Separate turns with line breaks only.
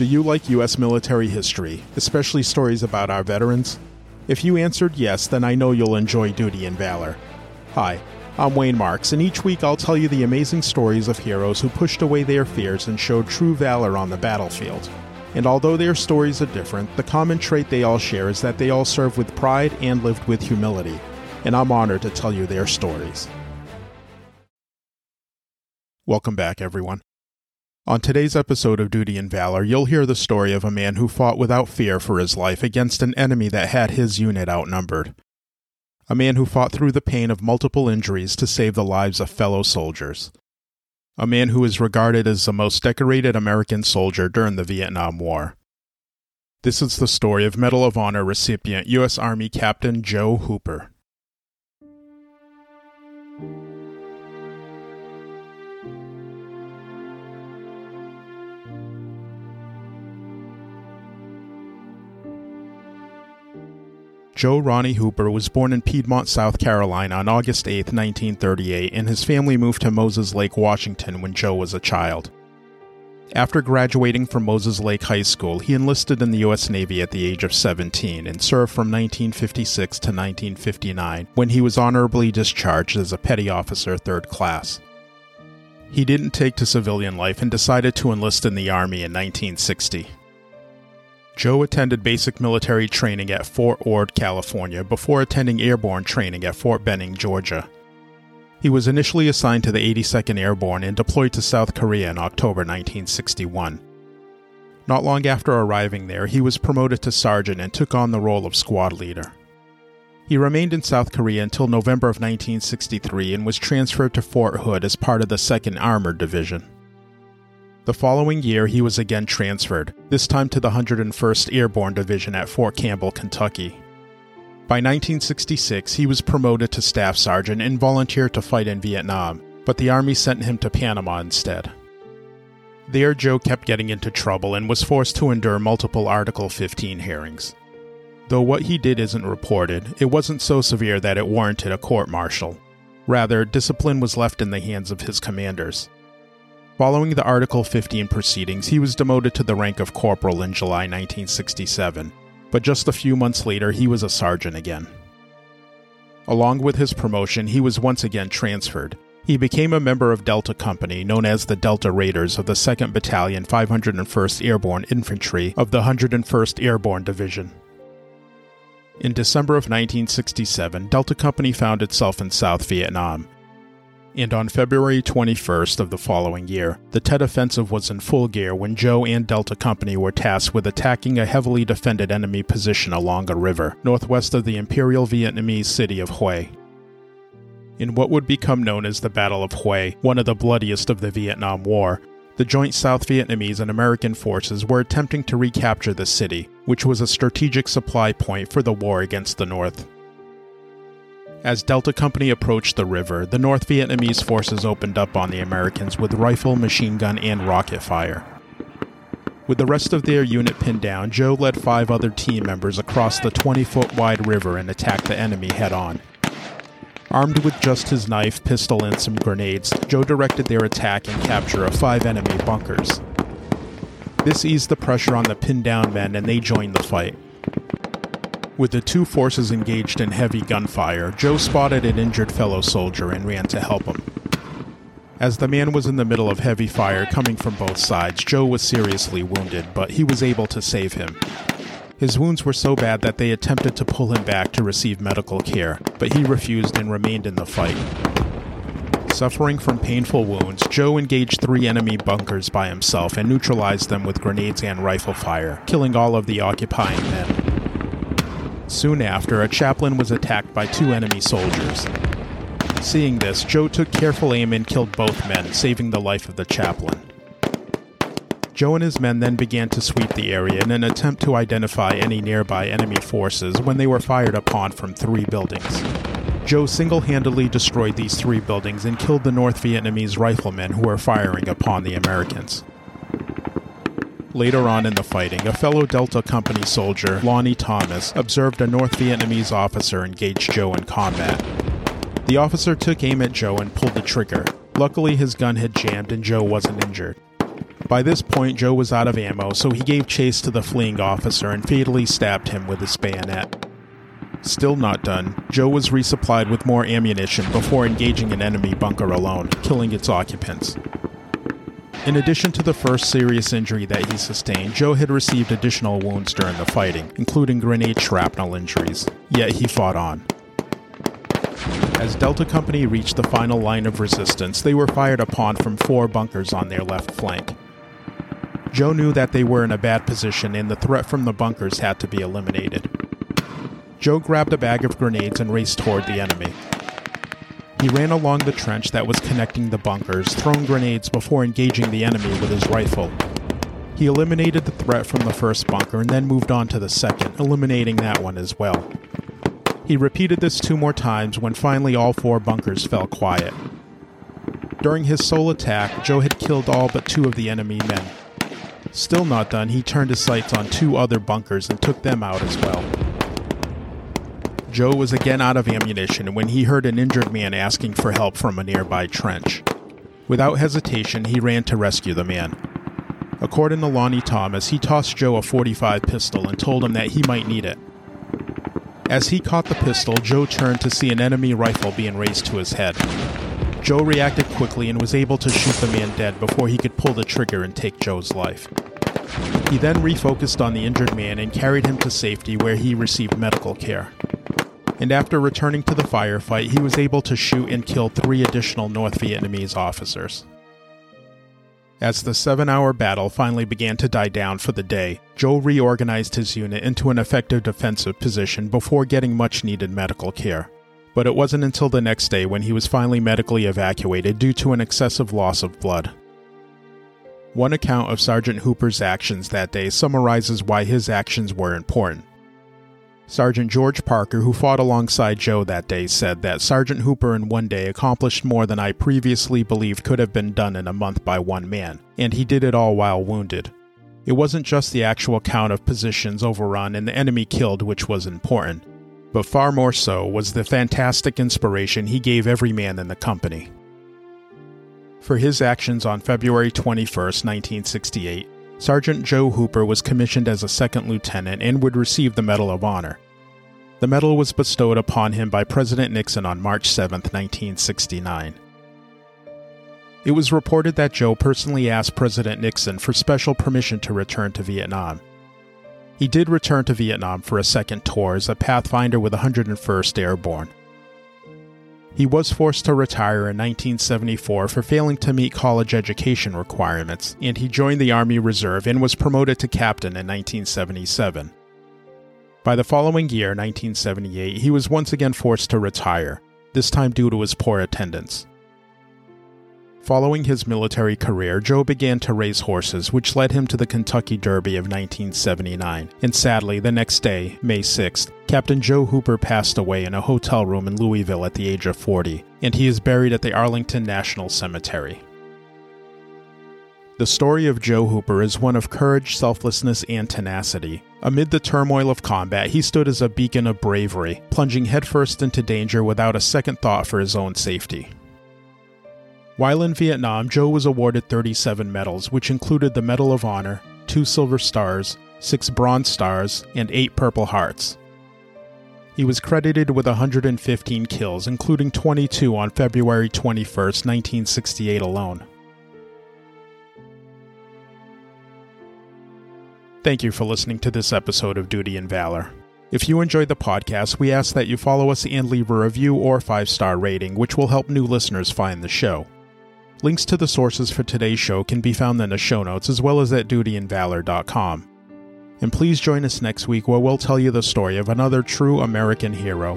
Do you like U.S. military history, especially stories about our veterans? If you answered yes, then I know you'll enjoy Duty and Valor. Hi, I'm Wayne Marks, and each week I'll tell you the amazing stories of heroes who pushed away their fears and showed true valor on the battlefield. And although their stories are different, the common trait they all share is that they all served with pride and lived with humility. And I'm honored to tell you their stories. Welcome back, everyone. On today's episode of Duty and Valor, you'll hear the story of a man who fought without fear for his life against an enemy that had his unit outnumbered. A man who fought through the pain of multiple injuries to save the lives of fellow soldiers. A man who is regarded as the most decorated American soldier during the Vietnam War. This is the story of Medal of Honor recipient U.S. Army Captain Joe Hooper. Joe Ronnie Hooper was born in Piedmont, South Carolina on August 8, 1938, and his family moved to Moses Lake, Washington when Joe was a child. After graduating from Moses Lake High School, he enlisted in the U.S. Navy at the age of 17 and served from 1956 to 1959 when he was honorably discharged as a petty officer third class. He didn't take to civilian life and decided to enlist in the Army in 1960. Joe attended basic military training at Fort Ord, California, before attending airborne training at Fort Benning, Georgia. He was initially assigned to the 82nd Airborne and deployed to South Korea in October 1961. Not long after arriving there, he was promoted to sergeant and took on the role of squad leader. He remained in South Korea until November of 1963 and was transferred to Fort Hood as part of the 2nd Armored Division. The following year, he was again transferred, this time to the 101st Airborne Division at Fort Campbell, Kentucky. By 1966, he was promoted to staff sergeant and volunteered to fight in Vietnam, but the Army sent him to Panama instead. There, Joe kept getting into trouble and was forced to endure multiple Article 15 hearings. Though what he did isn't reported, it wasn't so severe that it warranted a court martial. Rather, discipline was left in the hands of his commanders. Following the Article 15 proceedings, he was demoted to the rank of corporal in July 1967, but just a few months later, he was a sergeant again. Along with his promotion, he was once again transferred. He became a member of Delta Company, known as the Delta Raiders of the 2nd Battalion, 501st Airborne Infantry of the 101st Airborne Division. In December of 1967, Delta Company found itself in South Vietnam, and on February 21st of the following year, the Tet Offensive was in full gear when Joe and Delta Company were tasked with attacking a heavily defended enemy position along a river, northwest of the Imperial Vietnamese city of Hue. In what would become known as the Battle of Hue, one of the bloodiest of the Vietnam War, the joint South Vietnamese and American forces were attempting to recapture the city, which was a strategic supply point for the war against the North. As Delta Company approached the river, the North Vietnamese forces opened up on the Americans with rifle, machine gun, and rocket fire. With the rest of their unit pinned down, Joe led five other team members across the 20 foot wide river and attacked the enemy head on. Armed with just his knife, pistol, and some grenades, Joe directed their attack and capture of five enemy bunkers. This eased the pressure on the pinned down men and they joined the fight. With the two forces engaged in heavy gunfire, Joe spotted an injured fellow soldier and ran to help him. As the man was in the middle of heavy fire coming from both sides, Joe was seriously wounded, but he was able to save him. His wounds were so bad that they attempted to pull him back to receive medical care, but he refused and remained in the fight. Suffering from painful wounds, Joe engaged three enemy bunkers by himself and neutralized them with grenades and rifle fire, killing all of the occupying men. Soon after, a chaplain was attacked by two enemy soldiers. Seeing this, Joe took careful aim and killed both men, saving the life of the chaplain. Joe and his men then began to sweep the area in an attempt to identify any nearby enemy forces when they were fired upon from three buildings. Joe single handedly destroyed these three buildings and killed the North Vietnamese riflemen who were firing upon the Americans. Later on in the fighting, a fellow Delta Company soldier, Lonnie Thomas, observed a North Vietnamese officer engage Joe in combat. The officer took aim at Joe and pulled the trigger. Luckily, his gun had jammed and Joe wasn't injured. By this point, Joe was out of ammo, so he gave chase to the fleeing officer and fatally stabbed him with his bayonet. Still not done, Joe was resupplied with more ammunition before engaging an enemy bunker alone, killing its occupants. In addition to the first serious injury that he sustained, Joe had received additional wounds during the fighting, including grenade shrapnel injuries, yet he fought on. As Delta Company reached the final line of resistance, they were fired upon from four bunkers on their left flank. Joe knew that they were in a bad position and the threat from the bunkers had to be eliminated. Joe grabbed a bag of grenades and raced toward the enemy. He ran along the trench that was connecting the bunkers, throwing grenades before engaging the enemy with his rifle. He eliminated the threat from the first bunker and then moved on to the second, eliminating that one as well. He repeated this two more times when finally all four bunkers fell quiet. During his sole attack, Joe had killed all but two of the enemy men. Still not done, he turned his sights on two other bunkers and took them out as well. Joe was again out of ammunition when he heard an injured man asking for help from a nearby trench. Without hesitation, he ran to rescue the man. According to Lonnie Thomas, he tossed Joe a 45 pistol and told him that he might need it. As he caught the pistol, Joe turned to see an enemy rifle being raised to his head. Joe reacted quickly and was able to shoot the man dead before he could pull the trigger and take Joe's life. He then refocused on the injured man and carried him to safety where he received medical care and after returning to the firefight, he was able to shoot and kill three additional North Vietnamese officers. As the seven hour battle finally began to die down for the day, Joe reorganized his unit into an effective defensive position before getting much needed medical care. But it wasn't until the next day when he was finally medically evacuated due to an excessive loss of blood. One account of Sergeant Hooper's actions that day summarizes why his actions were important. Sergeant George Parker, who fought alongside Joe that day, said that Sergeant Hooper in one day accomplished more than I previously believed could have been done in a month by one man, and he did it all while wounded. It wasn't just the actual count of positions overrun and the enemy killed which was important, but far more so was the fantastic inspiration he gave every man in the company. For his actions on February 21, 1968, Sergeant Joe Hooper was commissioned as a second lieutenant and would receive the Medal of Honor. The medal was bestowed upon him by President Nixon on March 7, 1969. It was reported that Joe personally asked President Nixon for special permission to return to Vietnam. He did return to Vietnam for a second tour as a Pathfinder with 101st Airborne. He was forced to retire in 1974 for failing to meet college education requirements, and he joined the Army Reserve and was promoted to captain in 1977. By the following year, 1978, he was once again forced to retire, this time due to his poor attendance. Following his military career, Joe began to race horses, which led him to the Kentucky Derby of 1979. And sadly, the next day, May 6th, Captain Joe Hooper passed away in a hotel room in Louisville at the age of 40, and he is buried at the Arlington National Cemetery. The story of Joe Hooper is one of courage, selflessness, and tenacity. Amid the turmoil of combat, he stood as a beacon of bravery, plunging headfirst into danger without a second thought for his own safety. While in Vietnam, Joe was awarded 37 medals, which included the Medal of Honor, two Silver Stars, six Bronze Stars, and eight Purple Hearts. He was credited with 115 kills, including 22 on February 21, 1968 alone. Thank you for listening to this episode of Duty and Valor. If you enjoyed the podcast, we ask that you follow us and leave a review or five star rating, which will help new listeners find the show. Links to the sources for today's show can be found in the show notes as well as at dutyandvalor.com. And please join us next week where we'll tell you the story of another true American hero,